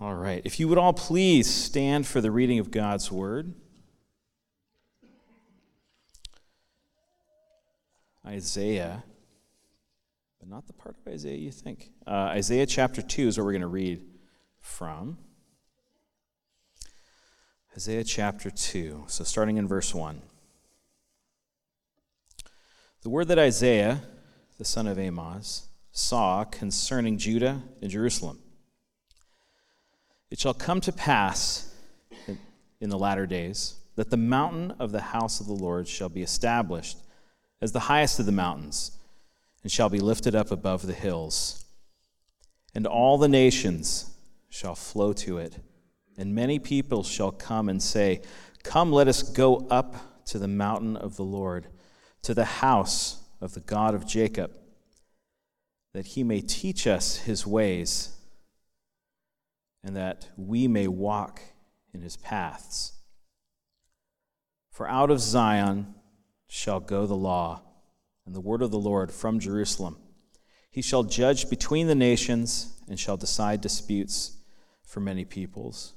All right. If you would all please stand for the reading of God's word. Isaiah, but not the part of Isaiah you think. Uh, Isaiah chapter 2 is what we're going to read from. Isaiah chapter 2. So starting in verse 1. The word that Isaiah, the son of Amoz, saw concerning Judah and Jerusalem. It shall come to pass in the latter days that the mountain of the house of the Lord shall be established as the highest of the mountains, and shall be lifted up above the hills. And all the nations shall flow to it, and many people shall come and say, Come, let us go up to the mountain of the Lord, to the house of the God of Jacob, that he may teach us his ways, and that we may walk in his paths. For out of Zion, shall go the law and the word of the Lord from Jerusalem. He shall judge between the nations and shall decide disputes for many peoples.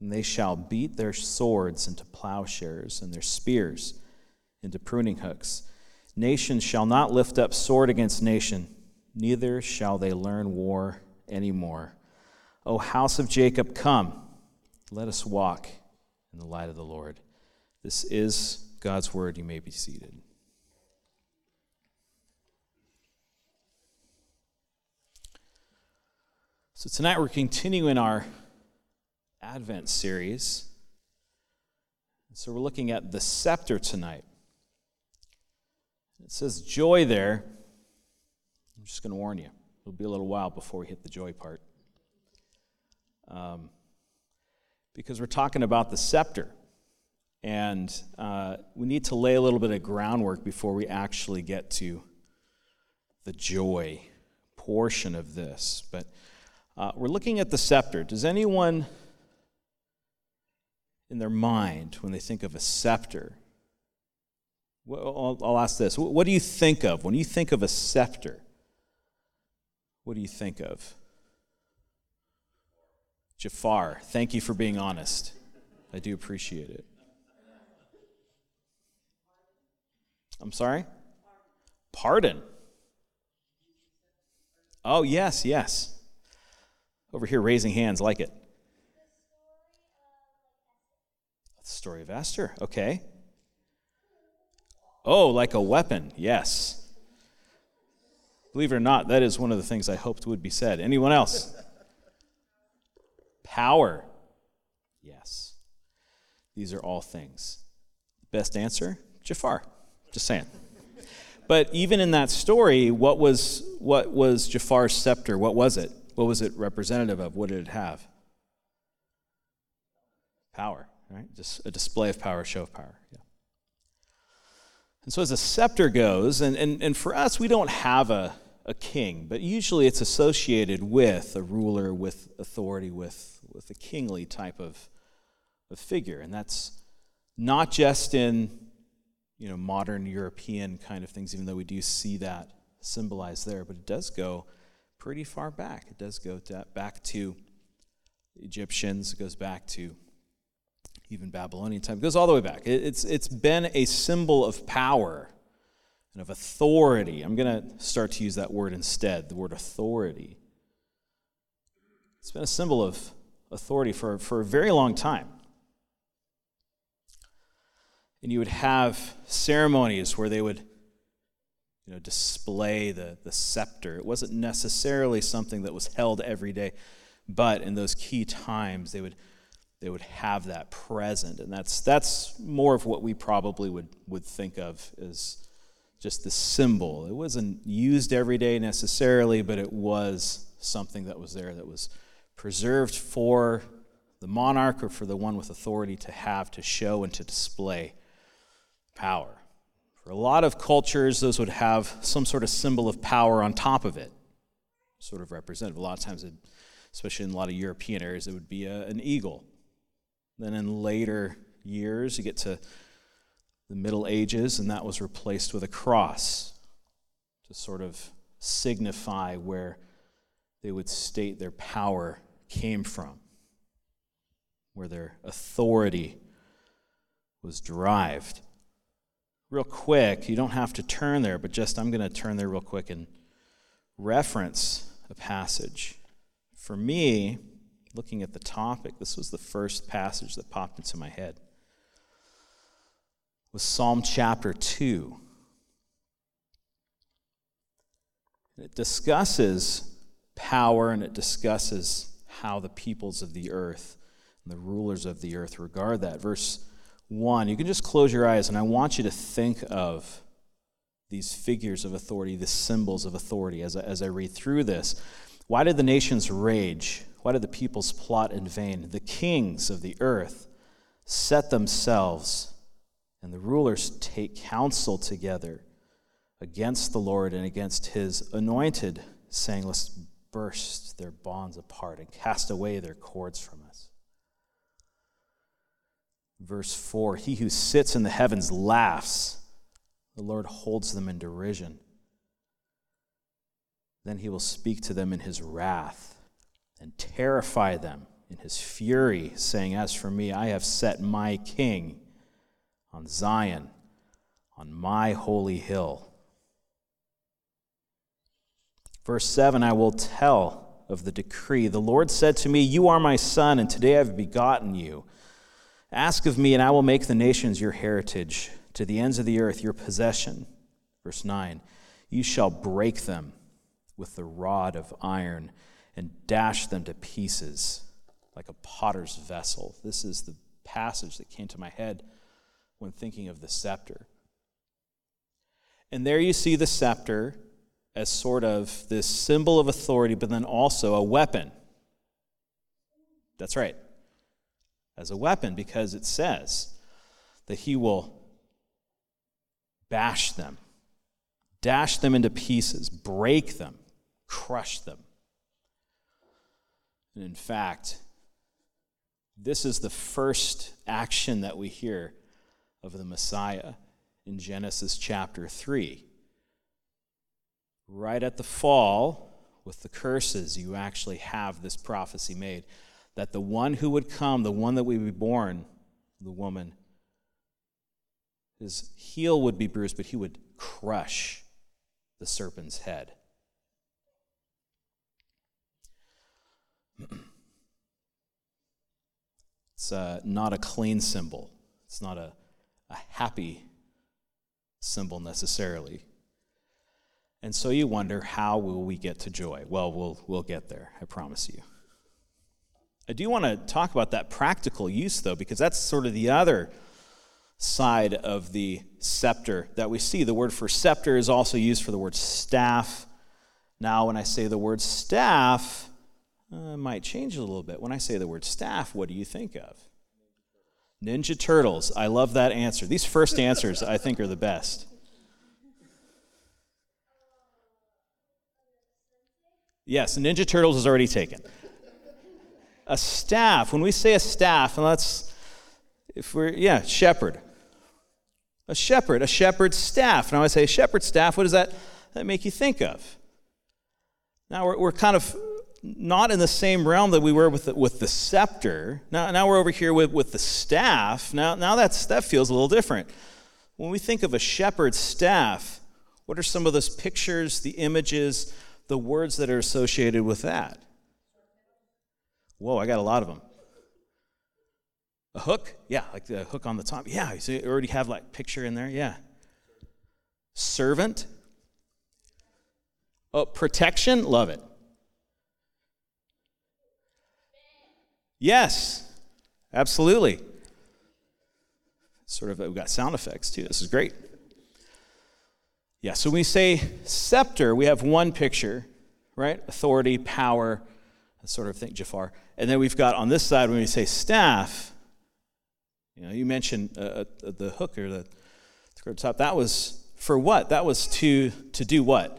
And they shall beat their swords into plowshares and their spears into pruning hooks. Nation shall not lift up sword against nation, neither shall they learn war anymore. O house of Jacob, come, let us walk in the light of the Lord. This is God's word, you may be seated. So, tonight we're continuing our Advent series. So, we're looking at the scepter tonight. It says joy there. I'm just going to warn you, it'll be a little while before we hit the joy part. Um, because we're talking about the scepter. And uh, we need to lay a little bit of groundwork before we actually get to the joy portion of this. But uh, we're looking at the scepter. Does anyone in their mind, when they think of a scepter, well, I'll, I'll ask this what do you think of when you think of a scepter? What do you think of? Jafar, thank you for being honest. I do appreciate it. I'm sorry? Pardon. Oh, yes, yes. Over here, raising hands like it. The story of Esther. Okay. Oh, like a weapon. Yes. Believe it or not, that is one of the things I hoped would be said. Anyone else? Power. Yes. These are all things. Best answer? Jafar. Just saying. But even in that story, what was, what was Jafar's scepter? What was it? What was it representative of? What did it have? Power, right? Just a display of power, show of power. Yeah. And so as a scepter goes, and, and, and for us, we don't have a, a king, but usually it's associated with a ruler, with authority, with, with a kingly type of, of figure. And that's not just in you know, modern European kind of things, even though we do see that symbolized there, but it does go pretty far back. It does go to, back to Egyptians, it goes back to even Babylonian time. It goes all the way back. It, it's, it's been a symbol of power and of authority. I'm going to start to use that word instead, the word authority. It's been a symbol of authority for, for a very long time and you would have ceremonies where they would you know, display the, the scepter. It wasn't necessarily something that was held every day, but in those key times, they would, they would have that present. And that's, that's more of what we probably would, would think of as just the symbol. It wasn't used every day necessarily, but it was something that was there that was preserved for the monarch or for the one with authority to have, to show, and to display power. For a lot of cultures, those would have some sort of symbol of power on top of it, sort of representative. A lot of times, it, especially in a lot of European areas, it would be a, an eagle. Then in later years, you get to the Middle Ages, and that was replaced with a cross to sort of signify where they would state their power came from. where their authority was derived. Real quick, you don't have to turn there, but just I'm going to turn there real quick and reference a passage. For me, looking at the topic, this was the first passage that popped into my head. Was Psalm chapter 2. It discusses power and it discusses how the peoples of the earth and the rulers of the earth regard that. Verse 1, you can just close your eyes and I want you to think of these figures of authority, the symbols of authority as I, as I read through this. Why did the nations rage? Why did the peoples plot in vain? The kings of the earth set themselves, and the rulers take counsel together against the Lord and against his anointed, saying, Let's burst their bonds apart and cast away their cords from us. Verse 4 He who sits in the heavens laughs, the Lord holds them in derision. Then he will speak to them in his wrath and terrify them in his fury, saying, As for me, I have set my king on Zion, on my holy hill. Verse 7 I will tell of the decree. The Lord said to me, You are my son, and today I have begotten you. Ask of me, and I will make the nations your heritage, to the ends of the earth your possession. Verse 9 You shall break them with the rod of iron and dash them to pieces like a potter's vessel. This is the passage that came to my head when thinking of the scepter. And there you see the scepter as sort of this symbol of authority, but then also a weapon. That's right. As a weapon, because it says that he will bash them, dash them into pieces, break them, crush them. And in fact, this is the first action that we hear of the Messiah in Genesis chapter 3 right at the fall, with the curses, you actually have this prophecy made that the one who would come, the one that would be born, the woman, his heel would be bruised, but he would crush the serpent's head. It's uh, not a clean symbol. It's not a, a happy symbol necessarily. And so you wonder, how will we get to joy? Well, we'll, we'll get there, I promise you. I do want to talk about that practical use, though, because that's sort of the other side of the scepter that we see. The word for scepter is also used for the word staff. Now, when I say the word staff, uh, might change a little bit. When I say the word staff, what do you think of? Ninja Turtles. I love that answer. These first answers, I think, are the best. Yes, Ninja Turtles is already taken. A staff, when we say a staff, and let's, if we're, yeah, shepherd. A shepherd, a shepherd's staff. Now I say shepherd's staff, what does that, that make you think of? Now we're, we're kind of not in the same realm that we were with the, with the scepter. Now, now we're over here with, with the staff. Now, now that's, that feels a little different. When we think of a shepherd's staff, what are some of those pictures, the images the words that are associated with that. Whoa, I got a lot of them. A hook? Yeah, like the hook on the top. Yeah, so you already have like picture in there. Yeah. Servant. Oh, protection? Love it. Yes, absolutely. Sort of, uh, we've got sound effects too. This is great. Yeah, so when we say scepter, we have one picture, right? Authority, power, sort of thing, Jafar. And then we've got on this side, when we say staff, you know, you mentioned uh, uh, the hook or the, the top. That was for what? That was to, to do what?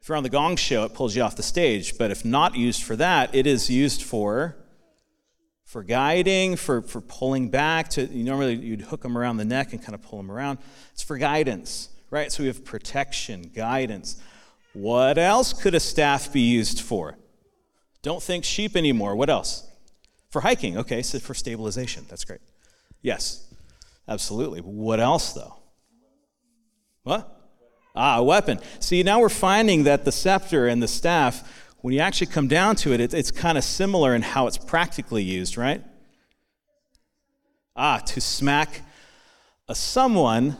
If you're on the gong show, it pulls you off the stage. But if not used for that, it is used for for guiding, for, for pulling back. To you normally you'd hook them around the neck and kind of pull them around. It's for guidance right? So we have protection, guidance. What else could a staff be used for? Don't think sheep anymore. What else? For hiking, okay, so for stabilization. That's great. Yes, absolutely. What else, though? What? Ah, a weapon. See, now we're finding that the scepter and the staff, when you actually come down to it, it it's kind of similar in how it's practically used, right? Ah, to smack a someone,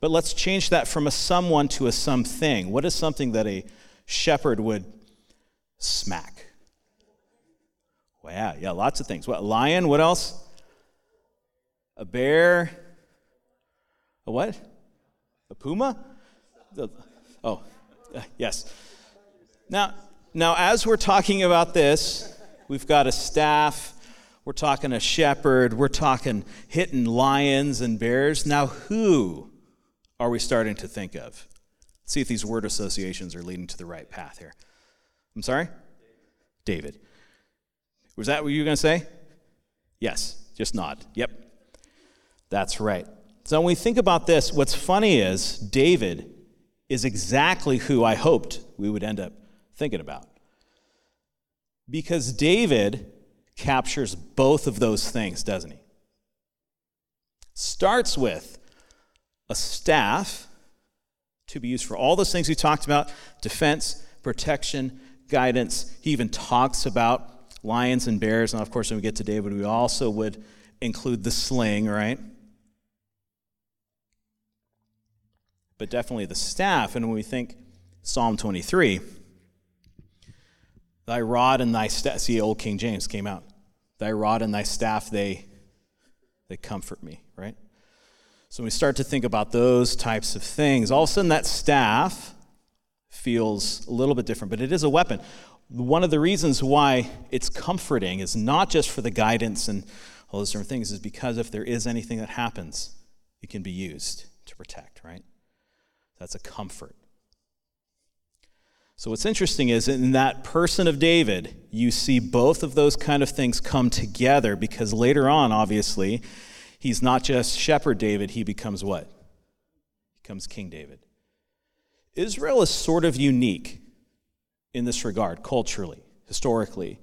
but let's change that from a someone to a something. What is something that a shepherd would smack? Well, yeah, yeah, lots of things. What, lion? What else? A bear? A what? A puma? Oh, yes. Now, now, as we're talking about this, we've got a staff, we're talking a shepherd, we're talking hitting lions and bears. Now, who are we starting to think of? Let's see if these word associations are leading to the right path here. I'm sorry? David. Was that what you were going to say? Yes, just nod. Yep. That's right. So when we think about this, what's funny is David is exactly who I hoped we would end up thinking about. Because David captures both of those things, doesn't he? Starts with a staff to be used for all those things we talked about defense, protection, guidance. He even talks about lions and bears. And of course, when we get to David, we also would include the sling, right? but definitely the staff. And when we think Psalm 23, thy rod and thy staff, see, old King James came out. Thy rod and thy staff, they, they comfort me? So when we start to think about those types of things, all of a sudden that staff feels a little bit different, but it is a weapon. One of the reasons why it's comforting is not just for the guidance and all those different things, is because if there is anything that happens, it can be used to protect, right? That's a comfort. So, what's interesting is in that person of David, you see both of those kind of things come together because later on, obviously, he's not just shepherd David, he becomes what? He becomes King David. Israel is sort of unique in this regard, culturally, historically,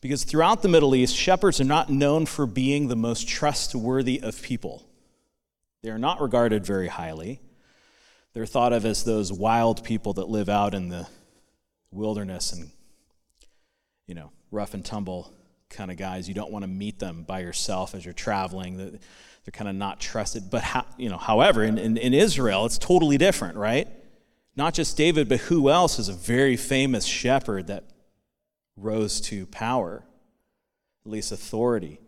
because throughout the Middle East, shepherds are not known for being the most trustworthy of people. They are not regarded very highly. They're thought of as those wild people that live out in the wilderness and, you know, rough and tumble kind of guys. You don't want to meet them by yourself as you're traveling. They're kind of not trusted. But, you know, however, in, in, in Israel, it's totally different, right? Not just David, but who else is a very famous shepherd that rose to power, at least authority?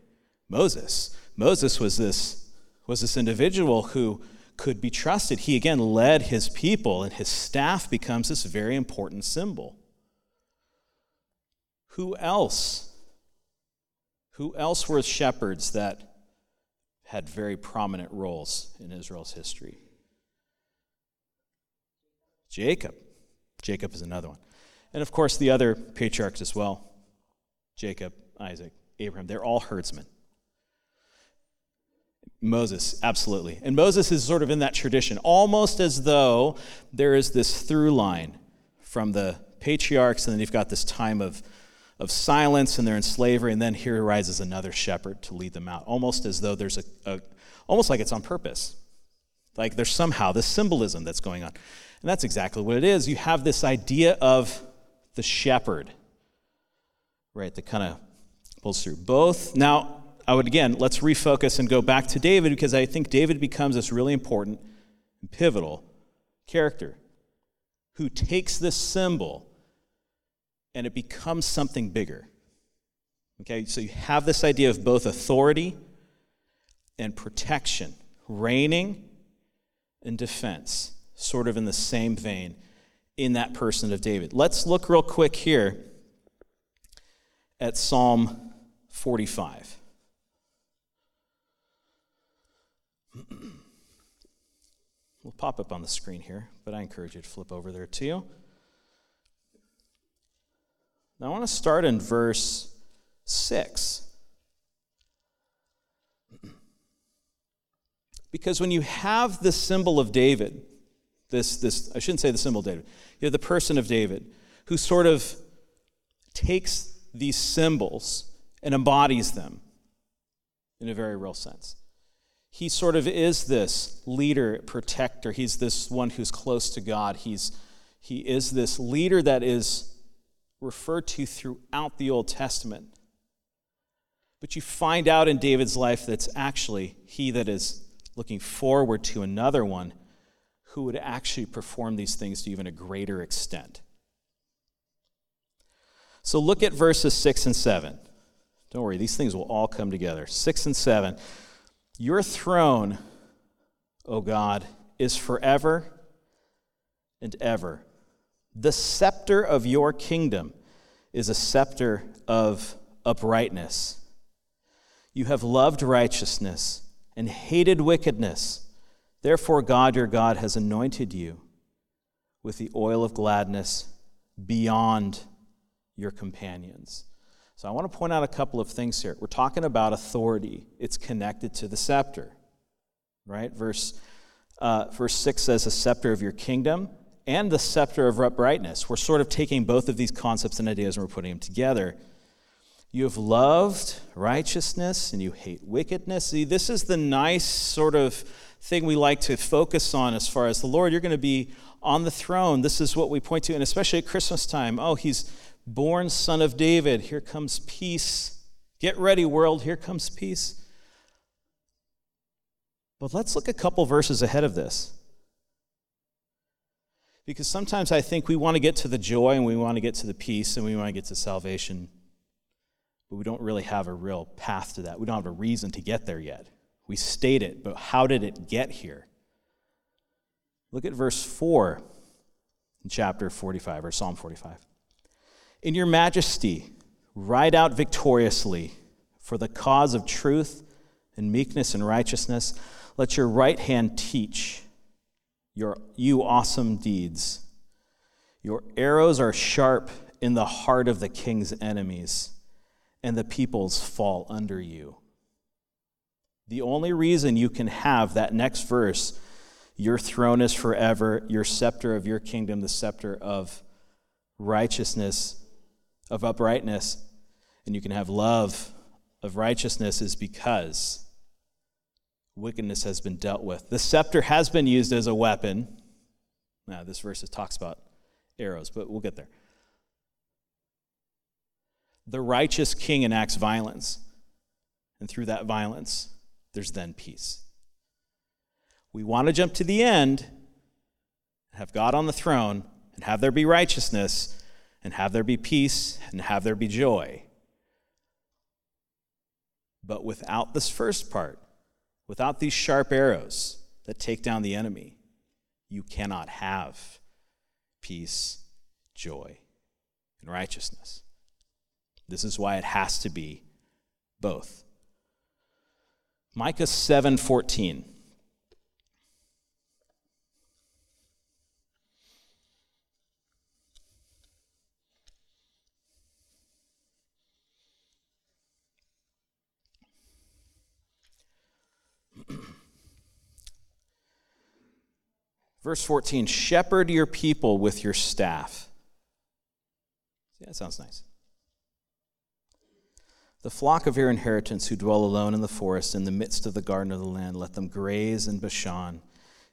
Moses. Moses was this, was this individual who could be trusted. He again led his people, and his staff becomes this very important symbol. Who else? Who else were shepherds that had very prominent roles in Israel's history? Jacob. Jacob is another one. And of course, the other patriarchs as well Jacob, Isaac, Abraham. They're all herdsmen. Moses, absolutely. And Moses is sort of in that tradition, almost as though there is this through line from the patriarchs, and then you've got this time of, of silence, and they're in slavery, and then here arises another shepherd to lead them out, almost as though there's a, a almost like it's on purpose. Like there's somehow this symbolism that's going on. And that's exactly what it is. You have this idea of the shepherd, right, that kind of pulls through. Both, now, I would again, let's refocus and go back to David because I think David becomes this really important and pivotal character who takes this symbol and it becomes something bigger. Okay, so you have this idea of both authority and protection, reigning and defense, sort of in the same vein in that person of David. Let's look real quick here at Psalm 45. we'll pop up on the screen here, but I encourage you to flip over there too. Now I want to start in verse 6. Because when you have the symbol of David, this, this I shouldn't say the symbol of David, you have the person of David who sort of takes these symbols and embodies them in a very real sense. He sort of is this leader, protector. He's this one who's close to God. He's, he is this leader that is referred to throughout the Old Testament. But you find out in David's life that's actually he that is looking forward to another one who would actually perform these things to even a greater extent. So look at verses 6 and 7. Don't worry, these things will all come together. 6 and 7. Your throne, O God, is forever and ever. The scepter of your kingdom is a scepter of uprightness. You have loved righteousness and hated wickedness. Therefore, God your God has anointed you with the oil of gladness beyond your companions. So, I want to point out a couple of things here. We're talking about authority, it's connected to the scepter, right? Verse, uh, verse 6 says, A scepter of your kingdom and the scepter of uprightness. We're sort of taking both of these concepts and ideas and we're putting them together. You have loved righteousness and you hate wickedness. See, this is the nice sort of thing we like to focus on as far as the Lord. You're going to be on the throne. This is what we point to, and especially at Christmas time. Oh, he's born son of David. Here comes peace. Get ready, world. Here comes peace. But let's look a couple verses ahead of this. Because sometimes I think we want to get to the joy and we want to get to the peace and we want to get to salvation but we don't really have a real path to that. We don't have a reason to get there yet. We state it, but how did it get here? Look at verse 4 in chapter 45 or Psalm 45. In your majesty, ride out victoriously for the cause of truth and meekness and righteousness. Let your right hand teach your, you awesome deeds. Your arrows are sharp in the heart of the king's enemies and the peoples fall under you. The only reason you can have that next verse, your throne is forever, your scepter of your kingdom, the scepter of righteousness, of uprightness, and you can have love of righteousness, is because wickedness has been dealt with. The scepter has been used as a weapon. Now, this verse talks about arrows, but we'll get there the righteous king enacts violence. And through that violence, there's then peace. We want to jump to the end, have God on the throne, and have there be righteousness, and have there be peace, and have there be joy. But without this first part, without these sharp arrows that take down the enemy, you cannot have peace, joy, and righteousness. This is why it has to be both. Micah 7:14 Verse 14, shepherd your people with your staff. See, that sounds nice. The flock of your inheritance who dwell alone in the forest, in the midst of the garden of the land, let them graze in Bashan,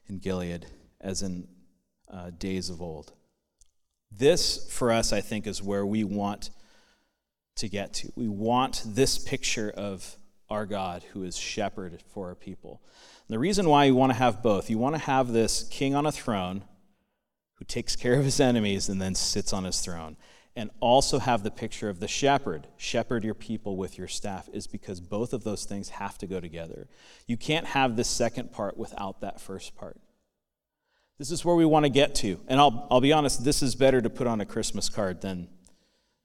in Gilead, as in uh, days of old. This, for us, I think, is where we want to get to. We want this picture of our God who is shepherd for our people. And the reason why you want to have both, you want to have this king on a throne who takes care of his enemies and then sits on his throne and also have the picture of the shepherd, shepherd your people with your staff, is because both of those things have to go together. You can't have the second part without that first part. This is where we want to get to. And I'll, I'll be honest, this is better to put on a Christmas card than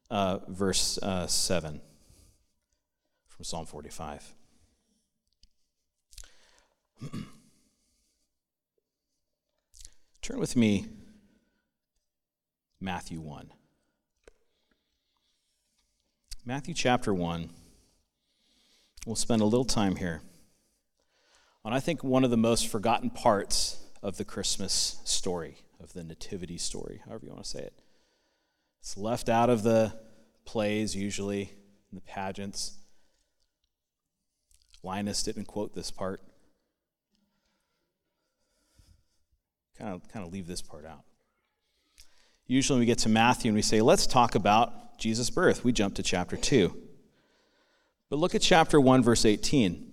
uh, verse uh, 7 from Psalm 45. Turn with me, Matthew 1. Matthew chapter 1. We'll spend a little time here on, I think, one of the most forgotten parts of the Christmas story, of the Nativity story, however you want to say it. It's left out of the plays usually, the pageants. Linus didn't quote this part. Kind of, kind of leave this part out. Usually, when we get to Matthew and we say, let's talk about Jesus' birth, we jump to chapter 2. But look at chapter 1, verse 18.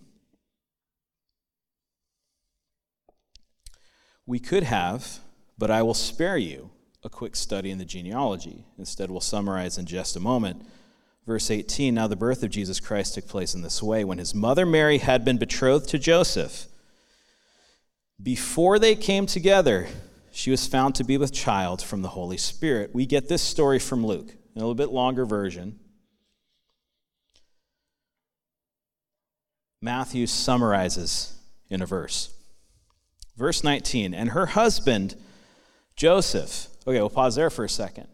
We could have, but I will spare you a quick study in the genealogy. Instead, we'll summarize in just a moment. Verse 18 Now the birth of Jesus Christ took place in this way when his mother Mary had been betrothed to Joseph. Before they came together, she was found to be with child from the Holy Spirit. We get this story from Luke, in a little bit longer version. Matthew summarizes in a verse. Verse 19, and her husband, Joseph. Okay, we'll pause there for a second.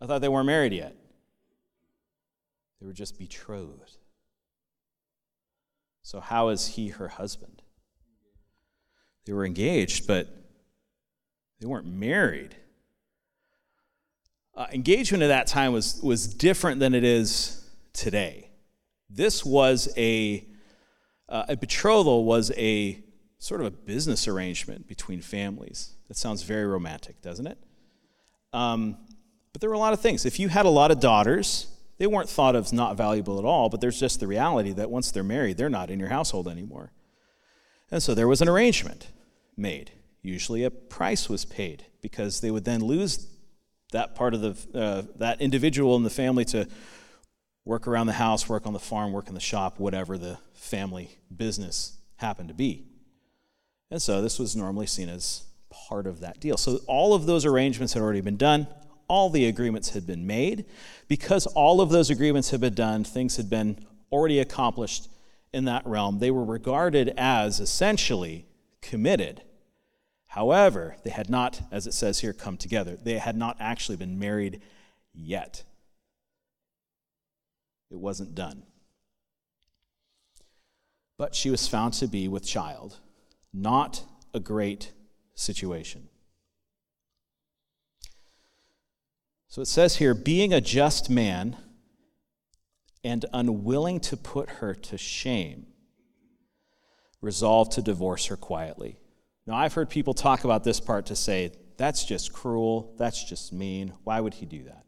I thought they weren't married yet, they were just betrothed. So, how is he her husband? They were engaged, but they weren't married. Uh, engagement at that time was, was different than it is today. This was a, uh, a betrothal was a sort of a business arrangement between families. That sounds very romantic, doesn't it? Um, but there were a lot of things. If you had a lot of daughters, they weren't thought of as not valuable at all, but there's just the reality that once they're married, they're not in your household anymore. And so there was an arrangement made. Usually a price was paid because they would then lose that part of the, uh, that individual in the family to work around the house, work on the farm, work in the shop, whatever the family business happened to be. And so this was normally seen as part of that deal. So all of those arrangements had already been done. All the agreements had been made. Because all of those agreements had been done, things had been already accomplished in that realm. They were regarded as essentially committed. However, they had not, as it says here, come together. They had not actually been married yet. It wasn't done. But she was found to be with child, not a great situation. So it says here, being a just man and unwilling to put her to shame, resolved to divorce her quietly. Now, I've heard people talk about this part to say, that's just cruel, that's just mean. Why would he do that?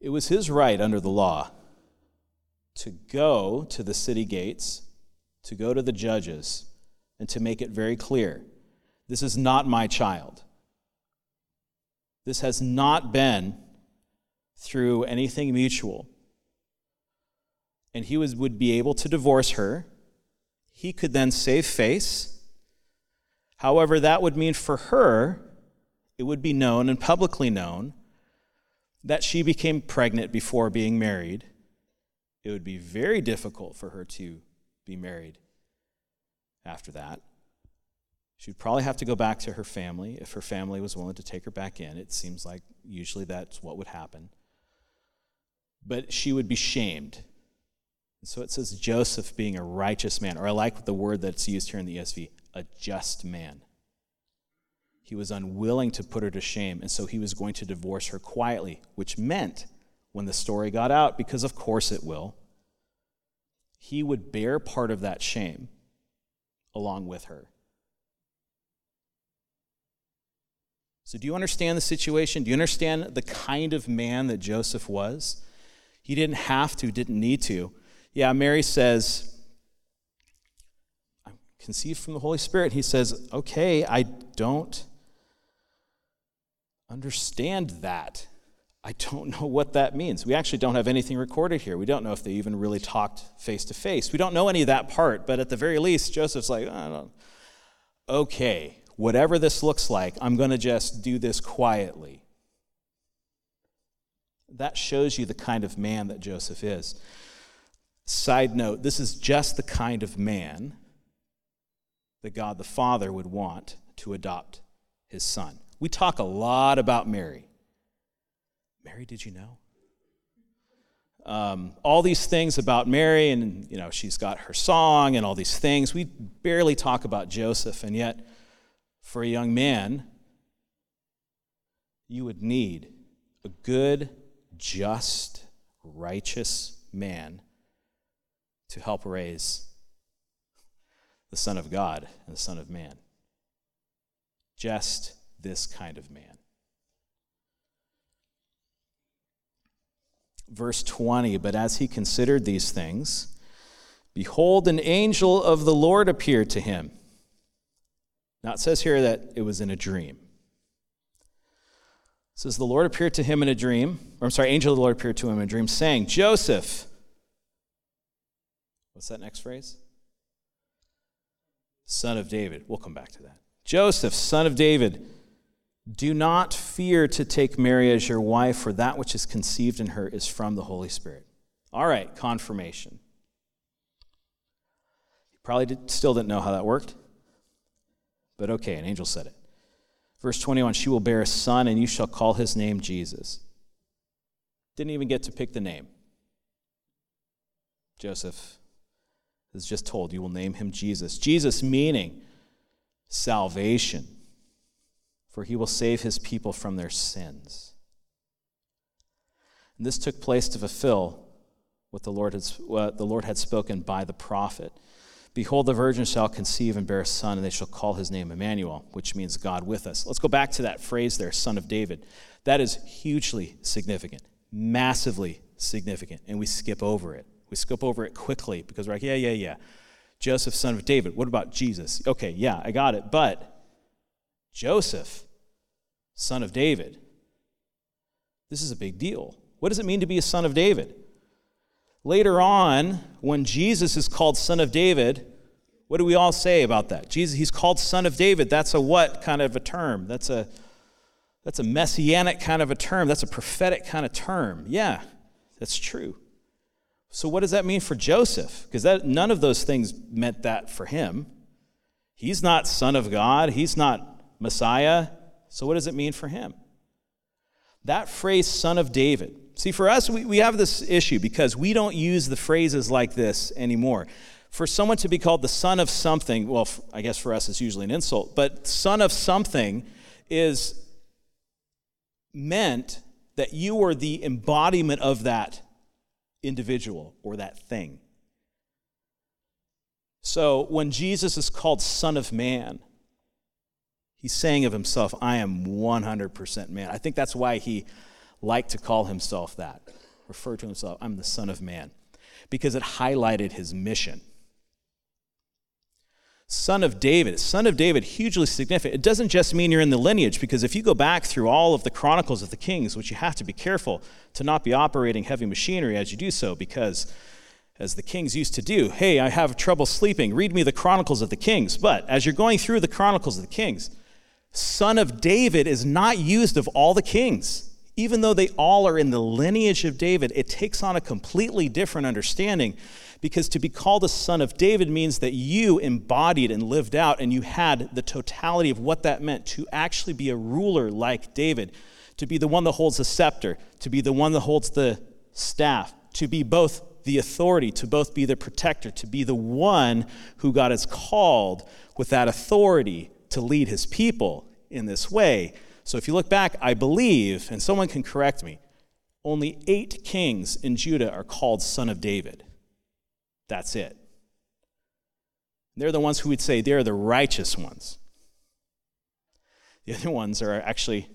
It was his right under the law to go to the city gates, to go to the judges, and to make it very clear this is not my child. This has not been through anything mutual. And he was, would be able to divorce her. He could then save face. However, that would mean for her, it would be known and publicly known that she became pregnant before being married. It would be very difficult for her to be married after that. She'd probably have to go back to her family if her family was willing to take her back in. It seems like usually that's what would happen. But she would be shamed. So it says Joseph being a righteous man, or I like the word that's used here in the ESV, a just man. He was unwilling to put her to shame, and so he was going to divorce her quietly, which meant when the story got out, because of course it will, he would bear part of that shame along with her. So, do you understand the situation? Do you understand the kind of man that Joseph was? He didn't have to, didn't need to. Yeah, Mary says, I'm conceived from the Holy Spirit. He says, Okay, I don't understand that. I don't know what that means. We actually don't have anything recorded here. We don't know if they even really talked face to face. We don't know any of that part, but at the very least, Joseph's like, okay, whatever this looks like, I'm going to just do this quietly. That shows you the kind of man that Joseph is. Side note this is just the kind of man that God the Father would want to adopt his son. We talk a lot about Mary. Mary, did you know? Um, all these things about Mary, and you know, she's got her song and all these things. We barely talk about Joseph, and yet, for a young man, you would need a good just, righteous man to help raise the Son of God and the Son of Man. Just this kind of man. Verse 20 But as he considered these things, behold, an angel of the Lord appeared to him. Now it says here that it was in a dream. It says, The Lord appeared to him in a dream, or I'm sorry, angel of the Lord appeared to him in a dream, saying, Joseph, what's that next phrase? Son of David. We'll come back to that. Joseph, son of David, do not fear to take Mary as your wife, for that which is conceived in her is from the Holy Spirit. All right, confirmation. You probably did, still didn't know how that worked, but okay, an angel said it. Verse 21 She will bear a son, and you shall call his name Jesus. Didn't even get to pick the name. Joseph is just told, You will name him Jesus. Jesus meaning salvation for he will save his people from their sins. And this took place to fulfill what the Lord had, the Lord had spoken by the prophet. Behold, the virgin shall conceive and bear a son, and they shall call his name Emmanuel, which means God with us. Let's go back to that phrase there, son of David. That is hugely significant, massively significant, and we skip over it. We skip over it quickly because we're like, yeah, yeah, yeah. Joseph, son of David. What about Jesus? Okay, yeah, I got it. But Joseph, son of David. This is a big deal. What does it mean to be a son of David? Later on, when Jesus is called son of David, what do we all say about that? Jesus, he's called son of David. That's a what kind of a term? That's a that's a messianic kind of a term. That's a prophetic kind of term. Yeah, that's true. So what does that mean for Joseph? Because none of those things meant that for him. He's not son of God. He's not Messiah. So, what does it mean for him? That phrase, son of David. See, for us, we, we have this issue because we don't use the phrases like this anymore. For someone to be called the son of something, well, I guess for us it's usually an insult, but son of something is meant that you are the embodiment of that individual or that thing. So when Jesus is called Son of Man, He's saying of himself, I am 100% man. I think that's why he liked to call himself that, refer to himself, I'm the Son of Man, because it highlighted his mission. Son of David, son of David, hugely significant. It doesn't just mean you're in the lineage, because if you go back through all of the chronicles of the kings, which you have to be careful to not be operating heavy machinery as you do so, because as the kings used to do, hey, I have trouble sleeping, read me the chronicles of the kings. But as you're going through the chronicles of the kings, son of David is not used of all the kings. Even though they all are in the lineage of David, it takes on a completely different understanding because to be called a son of David means that you embodied and lived out and you had the totality of what that meant to actually be a ruler like David, to be the one that holds the scepter, to be the one that holds the staff, to be both the authority, to both be the protector, to be the one who God has called with that authority to lead his people in this way. So if you look back, I believe, and someone can correct me, only eight kings in Judah are called son of David. That's it. They're the ones who would say they're the righteous ones. The other ones are actually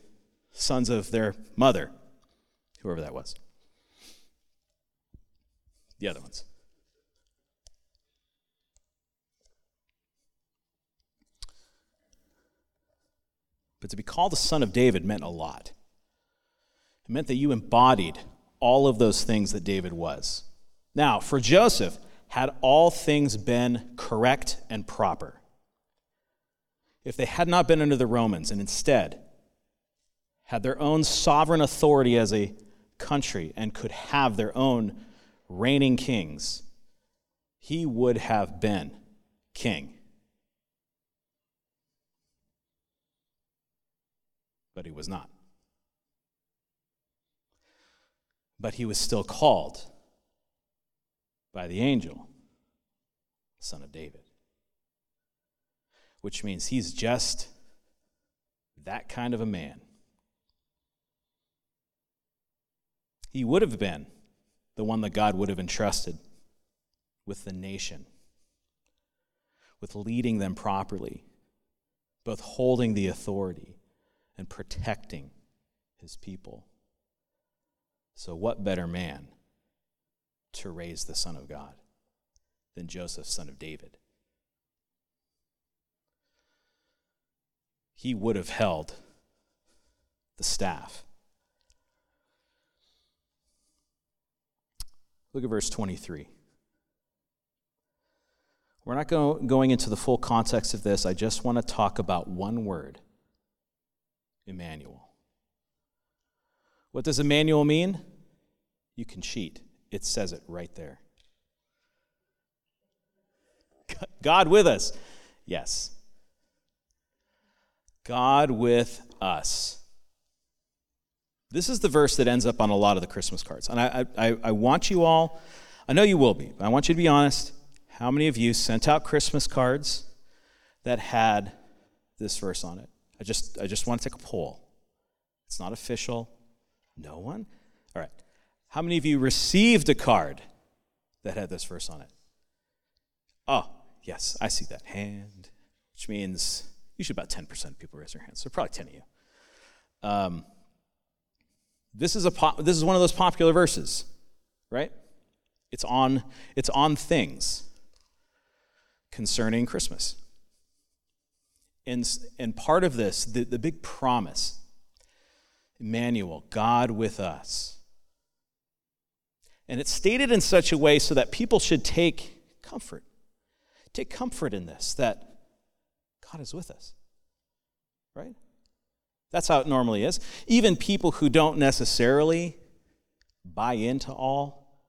sons of their mother, whoever that was. The other ones. But to be called the son of David meant a lot. It meant that you embodied all of those things that David was. Now, for Joseph, had all things been correct and proper, if they had not been under the Romans and instead had their own sovereign authority as a country and could have their own reigning kings, he would have been king. but he was not. But he was still called by the angel, son of David, which means he's just that kind of a man. He would have been the one that God would have entrusted with the nation, with leading them properly, both holding the authority and protecting his people. So, what better man to raise the Son of God than Joseph, son of David? He would have held the staff. Look at verse 23. We're not go, going into the full context of this. I just want to talk about one word Emmanuel. What does Emmanuel mean? You can cheat. It says it right there. God with us. Yes. God with us. This is the verse that ends up on a lot of the Christmas cards. And I, I, I want you all, I know you will be, but I want you to be honest. How many of you sent out Christmas cards that had this verse on it? I just, I just want to take a poll. It's not official. No one? All right. How many of you received a card that had this verse on it? Oh, yes, I see that hand, which means usually about 10% of people raise their hands. So probably 10 of you. Um, this is, a pop, this is one of those popular verses, right? It's on, it's on things concerning Christmas. And, and part of this, the, the big promise, Emmanuel, God with us. And it's stated in such a way so that people should take comfort. Take comfort in this, that God is with us, right? That's how it normally is. Even people who don't necessarily buy into all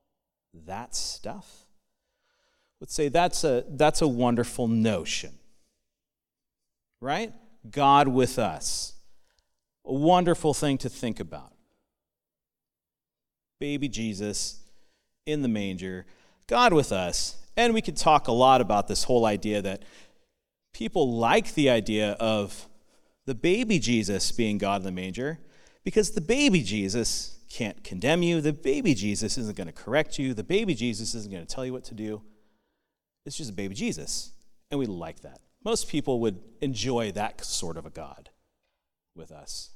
that stuff would say that's a, that's a wonderful notion, right? God with us. A wonderful thing to think about. Baby Jesus in the manger, God with us. And we could talk a lot about this whole idea that people like the idea of the baby Jesus being God in the manger because the baby Jesus can't condemn you. The baby Jesus isn't going to correct you. The baby Jesus isn't going to tell you what to do. It's just a baby Jesus. And we like that. Most people would enjoy that sort of a God with us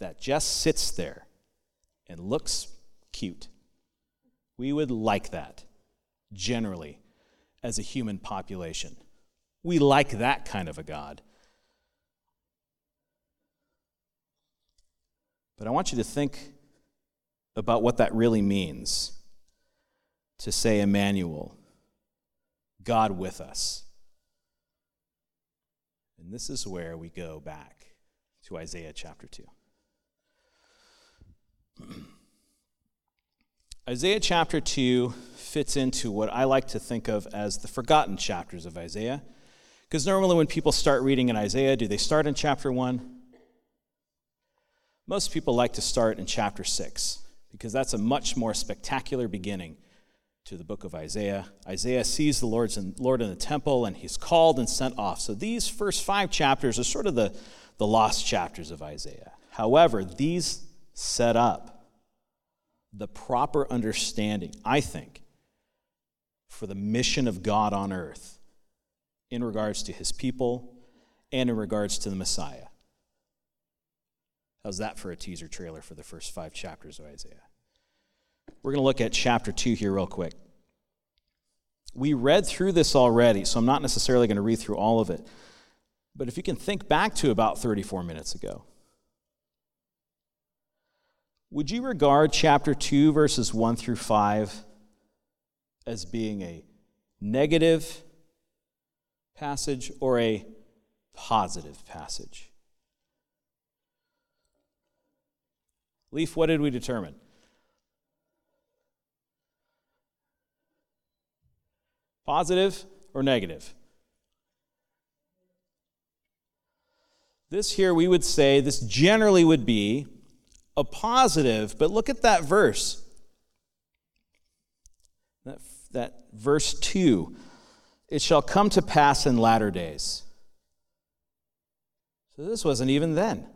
that just sits there and looks cute. We would like that generally as a human population. We like that kind of a God. But I want you to think about what that really means to say Emmanuel, God with us. And this is where we go back to Isaiah chapter 2. Isaiah chapter 2 fits into what I like to think of as the forgotten chapters of Isaiah. Because normally, when people start reading in Isaiah, do they start in chapter 1? Most people like to start in chapter 6 because that's a much more spectacular beginning to the book of Isaiah. Isaiah sees the Lord's in, Lord in the temple and he's called and sent off. So these first five chapters are sort of the, the lost chapters of Isaiah. However, these set up the proper understanding, I think, for the mission of God on earth in regards to his people and in regards to the Messiah. How's that for a teaser trailer for the first five chapters of Isaiah? We're going to look at chapter 2 here, real quick. We read through this already, so I'm not necessarily going to read through all of it. But if you can think back to about 34 minutes ago, would you regard chapter 2, verses 1 through 5, as being a negative passage or a positive passage? Leaf, what did we determine? Positive or negative? This here, we would say, this generally would be a positive, but look at that verse. That, that verse 2 it shall come to pass in latter days. So this wasn't even then.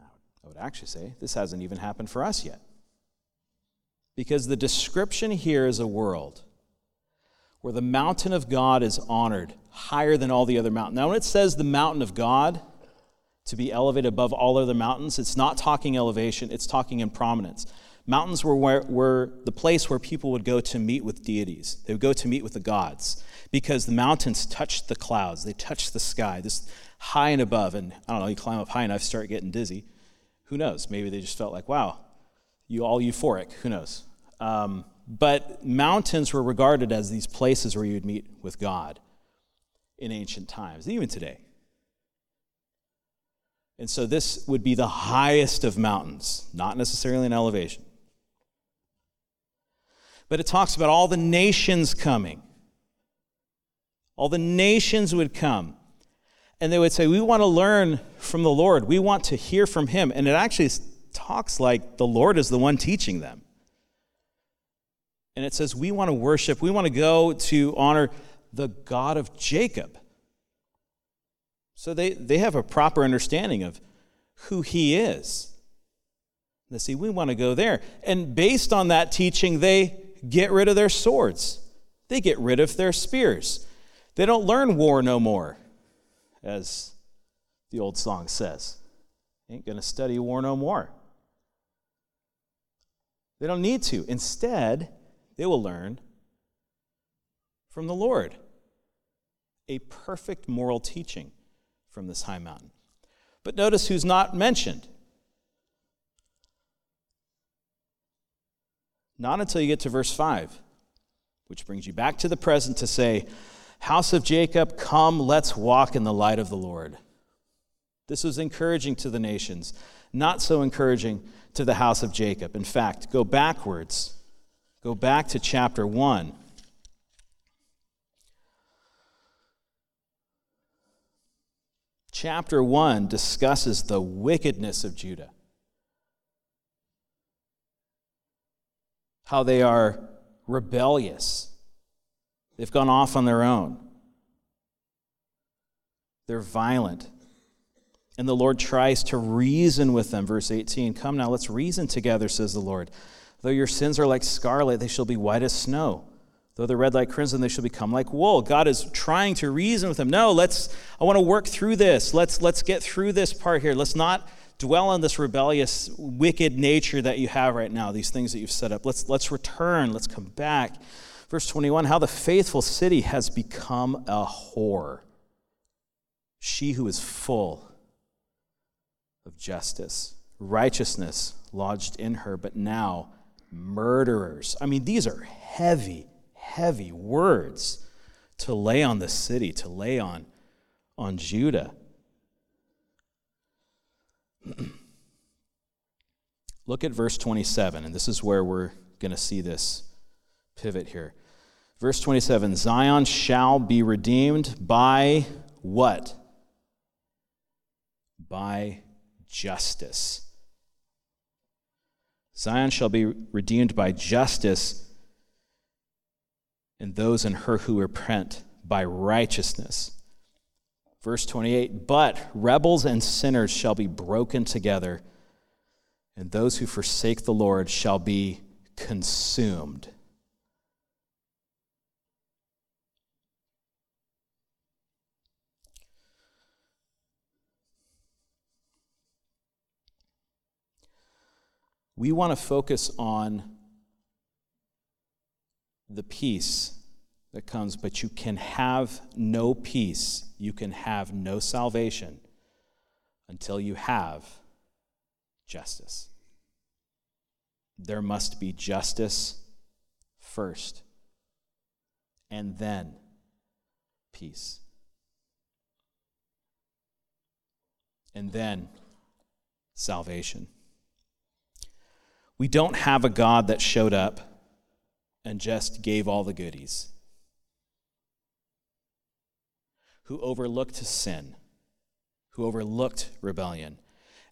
I would actually say this hasn't even happened for us yet. Because the description here is a world where the mountain of God is honored higher than all the other mountains. Now, when it says the mountain of God to be elevated above all other mountains, it's not talking elevation, it's talking in prominence. Mountains were, where, were the place where people would go to meet with deities. They would go to meet with the gods because the mountains touched the clouds, they touched the sky, this high and above. And I don't know, you climb up high enough, start getting dizzy. Who knows? Maybe they just felt like, wow, you all euphoric. Who knows? Um, but mountains were regarded as these places where you would meet with God in ancient times, even today. And so this would be the highest of mountains, not necessarily an elevation. But it talks about all the nations coming. All the nations would come. And they would say, We want to learn from the Lord. We want to hear from Him. And it actually talks like the Lord is the one teaching them. And it says, We want to worship, we want to go to honor the God of Jacob. So they, they have a proper understanding of who he is. They see, we want to go there. And based on that teaching, they get rid of their swords, they get rid of their spears. They don't learn war no more, as the old song says. Ain't going to study war no more. They don't need to. Instead, they will learn from the Lord a perfect moral teaching from this high mountain. But notice who's not mentioned. Not until you get to verse 5, which brings you back to the present to say, House of Jacob, come, let's walk in the light of the Lord. This was encouraging to the nations, not so encouraging to the house of Jacob. In fact, go backwards Go back to chapter 1. Chapter 1 discusses the wickedness of Judah. How they are rebellious. They've gone off on their own. They're violent. And the Lord tries to reason with them. Verse 18 Come now, let's reason together, says the Lord. Though your sins are like scarlet, they shall be white as snow. Though they're red like crimson, they shall become like wool. God is trying to reason with them. No, let's, I want to work through this. Let's, let's get through this part here. Let's not dwell on this rebellious, wicked nature that you have right now, these things that you've set up. Let's, let's return. Let's come back. Verse 21 How the faithful city has become a whore. She who is full of justice, righteousness lodged in her, but now murderers. I mean, these are heavy, heavy words to lay on the city, to lay on, on Judah. Look at verse 27, and this is where we're going to see this pivot here. Verse 27 Zion shall be redeemed by what? By justice. Zion shall be redeemed by justice, and those in her who repent by righteousness. Verse 28 But rebels and sinners shall be broken together, and those who forsake the Lord shall be consumed. We want to focus on the peace that comes, but you can have no peace, you can have no salvation until you have justice. There must be justice first, and then peace. And then salvation. We don't have a God that showed up and just gave all the goodies, who overlooked sin, who overlooked rebellion,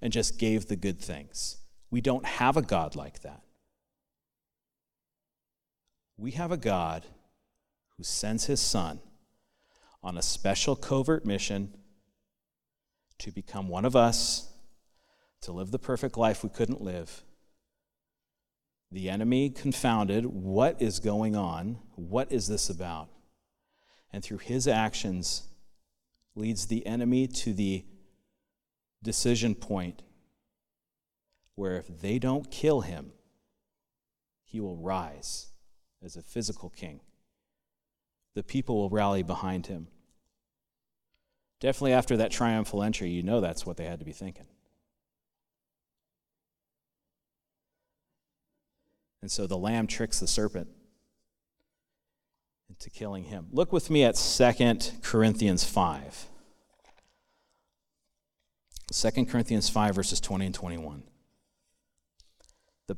and just gave the good things. We don't have a God like that. We have a God who sends his son on a special covert mission to become one of us to live the perfect life we couldn't live. The enemy confounded what is going on? What is this about? And through his actions, leads the enemy to the decision point where if they don't kill him, he will rise as a physical king. The people will rally behind him. Definitely after that triumphal entry, you know that's what they had to be thinking. And so the lamb tricks the serpent into killing him. Look with me at 2 Corinthians 5. 2 Corinthians 5, verses 20 and 21. The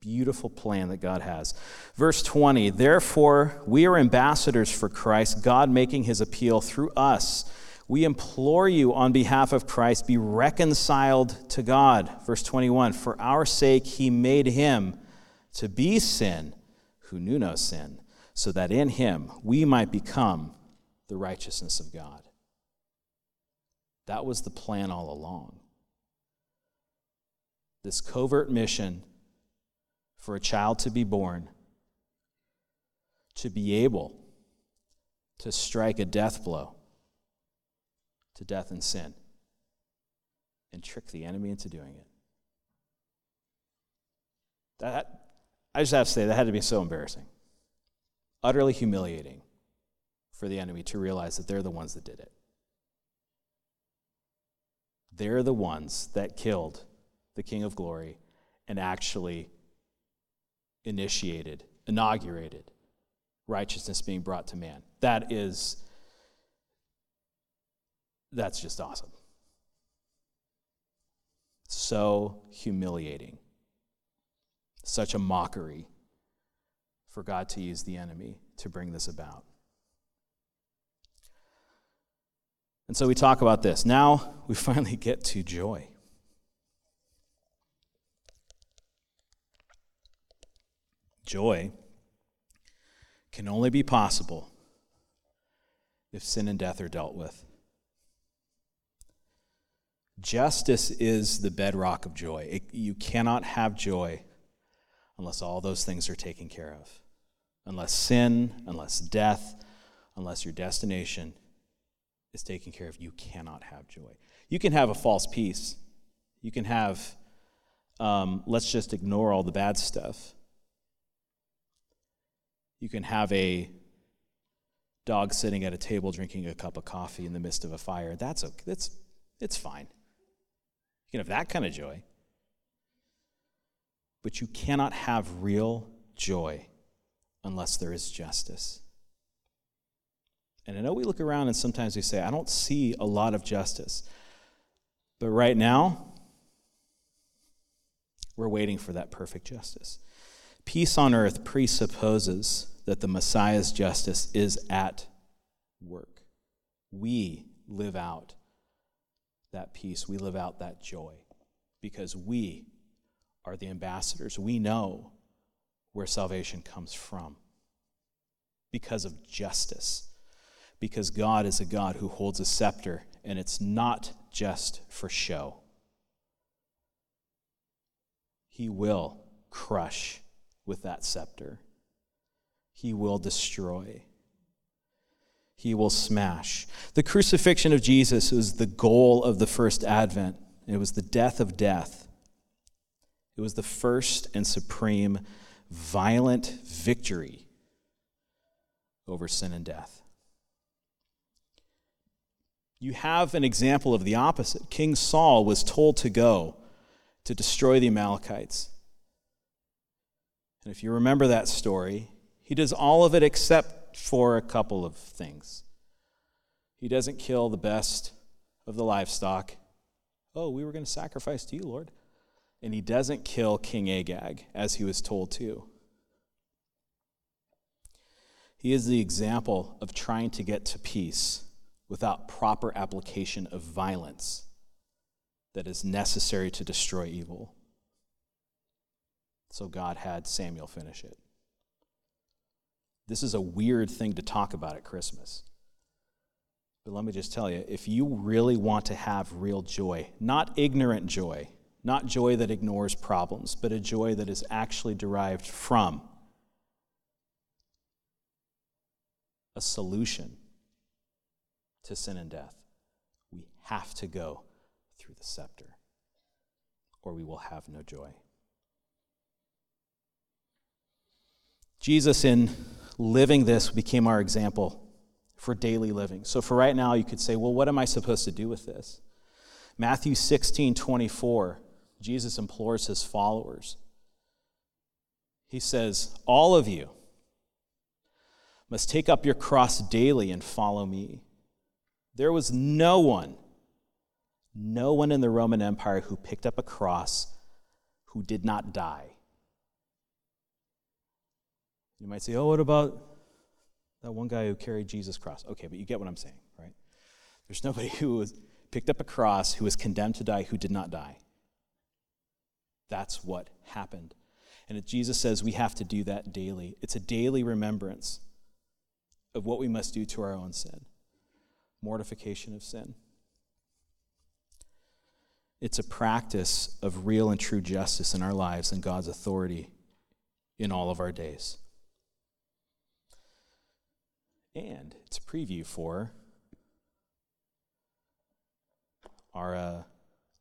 beautiful plan that God has. Verse 20 Therefore, we are ambassadors for Christ, God making his appeal through us. We implore you on behalf of Christ, be reconciled to God. Verse 21 For our sake, he made him to be sin who knew no sin, so that in him we might become the righteousness of God. That was the plan all along. This covert mission for a child to be born, to be able to strike a death blow to death and sin, and trick the enemy into doing it. That, I just have to say, that had to be so embarrassing, utterly humiliating for the enemy to realize that they're the ones that did it. They're the ones that killed the King of Glory and actually initiated, inaugurated righteousness being brought to man. That is, that's just awesome. So humiliating. Such a mockery for God to use the enemy to bring this about. And so we talk about this. Now we finally get to joy. Joy can only be possible if sin and death are dealt with. Justice is the bedrock of joy. It, you cannot have joy unless all those things are taken care of. Unless sin, unless death, unless your destination is taken care of, you cannot have joy. You can have a false peace. You can have, um, let's just ignore all the bad stuff. You can have a dog sitting at a table drinking a cup of coffee in the midst of a fire. That's okay. That's, it's fine. You can have that kind of joy. But you cannot have real joy unless there is justice. And I know we look around and sometimes we say, I don't see a lot of justice. But right now, we're waiting for that perfect justice. Peace on earth presupposes that the Messiah's justice is at work. We live out that peace, we live out that joy because we are the ambassadors. We know where salvation comes from because of justice because God is a God who holds a scepter, and it's not just for show. He will crush with that scepter, He will destroy. He will smash. The crucifixion of Jesus was the goal of the first advent. It was the death of death. It was the first and supreme violent victory over sin and death you have an example of the opposite. King Saul was told to go to destroy the Amalekites. And if you remember that story, he does all of it except for a couple of things. He doesn't kill the best of the livestock. Oh, we were going to sacrifice to you, Lord. And he doesn't kill King Agag as he was told to. He is the example of trying to get to peace without proper application of violence that is necessary to destroy evil. So God had Samuel finish it. This is a weird thing to talk about at Christmas. But let me just tell you if you really want to have real joy, not ignorant joy, Not joy that ignores problems, but a joy that is actually derived from a solution to sin and death. We have to go through the scepter, or we will have no joy. Jesus, in living this, became our example for daily living. So, for right now, you could say, well, what am I supposed to do with this? Matthew 16 24, Jesus implores his followers. He says, All of you must take up your cross daily and follow me. There was no one, no one in the Roman Empire who picked up a cross who did not die. You might say, oh, what about that one guy who carried Jesus' cross? Okay, but you get what I'm saying, right? There's nobody who picked up a cross who was condemned to die who did not die. That's what happened. And Jesus says we have to do that daily. It's a daily remembrance of what we must do to our own sin mortification of sin. It's a practice of real and true justice in our lives and God's authority in all of our days. And it's a preview for our uh,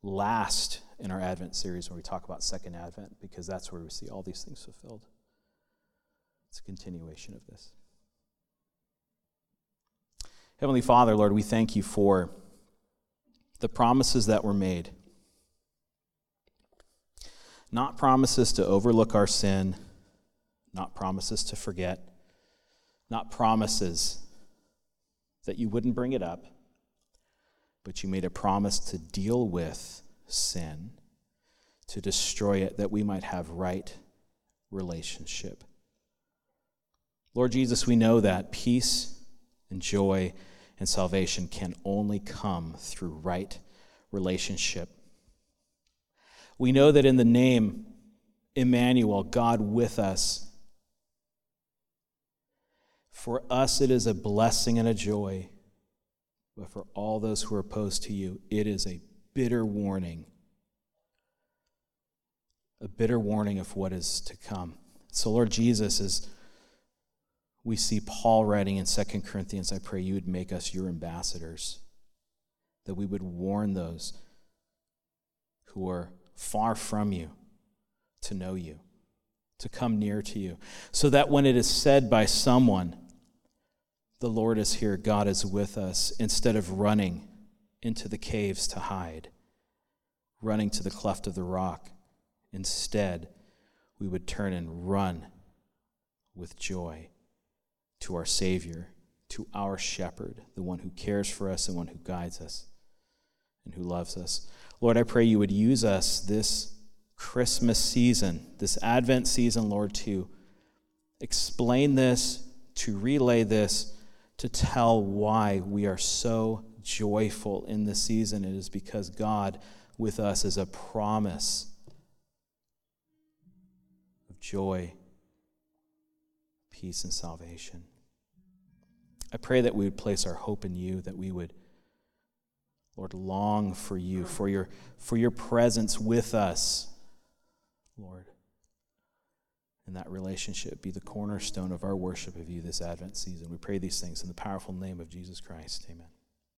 last in our Advent series when we talk about Second Advent, because that's where we see all these things fulfilled. It's a continuation of this. Heavenly Father, Lord, we thank you for the promises that were made. Not promises to overlook our sin, not promises to forget, not promises that you wouldn't bring it up, but you made a promise to deal with sin, to destroy it, that we might have right relationship. Lord Jesus, we know that peace and joy and salvation can only come through right relationship. We know that in the name Emmanuel, God with us, for us it is a blessing and a joy, but for all those who are opposed to you, it is a bitter warning. A bitter warning of what is to come. So, Lord Jesus, as we see Paul writing in 2 Corinthians, I pray you would make us your ambassadors, that we would warn those who are far from you to know you, to come near to you, so that when it is said by someone, the Lord is here, God is with us, instead of running into the caves to hide, running to the cleft of the rock, instead, we would turn and run with joy to our Savior, to our shepherd, the one who cares for us, the one who guides us, and who loves us. Lord, I pray you would use us this Christmas season, this Advent season, Lord, to explain this, to relay this, to tell why we are so joyful in this season. It is because God with us is a promise of joy, peace, and salvation. I pray that we would place our hope in you, that we would, Lord, long for you, for your, for your presence with us, Lord. And that relationship be the cornerstone of our worship of you this Advent season. We pray these things in the powerful name of Jesus Christ. Amen.